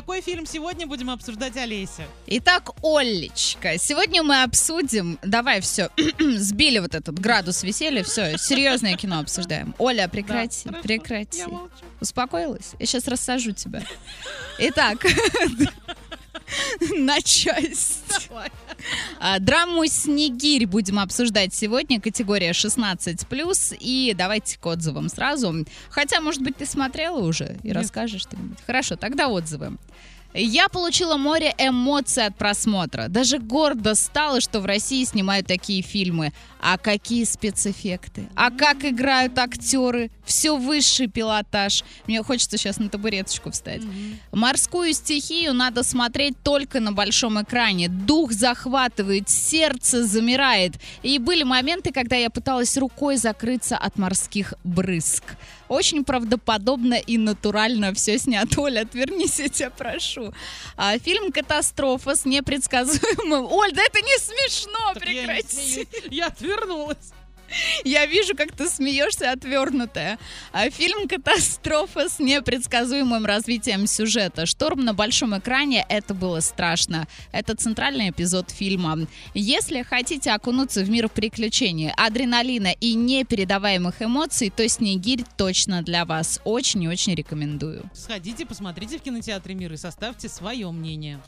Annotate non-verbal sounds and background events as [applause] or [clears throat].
какой фильм сегодня будем обсуждать, Олеся? Итак, Олечка, сегодня мы обсудим... Давай, все, [clears throat] сбили вот этот градус веселья, все, серьезное кино обсуждаем. Оля, прекрати, Да, прекрати. Успокоилась? Я сейчас рассажу тебя. Итак, [laughs] на часть. Давай. А, Драму «Снегирь» будем обсуждать сегодня, категория 16+. И давайте к отзывам сразу. Хотя, может быть, ты смотрела уже и Нет. расскажешь что-нибудь. Хорошо, тогда отзывы. Я получила море эмоций от просмотра. Даже гордо стало, что в России снимают такие фильмы. А какие спецэффекты? А как играют актеры? Все высший пилотаж. Мне хочется сейчас на табуреточку встать. Морскую стихию надо смотреть только на большом экране. Дух захватывает, сердце замирает. И были моменты, когда я пыталась рукой закрыться от морских брызг. Очень правдоподобно и натурально все снято. Оля, отвернись, я тебя прошу. А, фильм «Катастрофа» с непредсказуемым... Оль, да это не смешно, Так я не прекрати. Я отвернулась. Я вижу, как ты смеешься, отвернутая. А Фильм «Катастрофа» с непредсказуемым развитием сюжета. Шторм на большом экране — это было страшно. Это центральный эпизод фильма. Если хотите окунуться в мир приключений, адреналина и непередаваемых эмоций, то «Снегирь» точно для вас. Очень и очень рекомендую. Сходите, посмотрите в кинотеатре «Мир» и составьте свое мнение.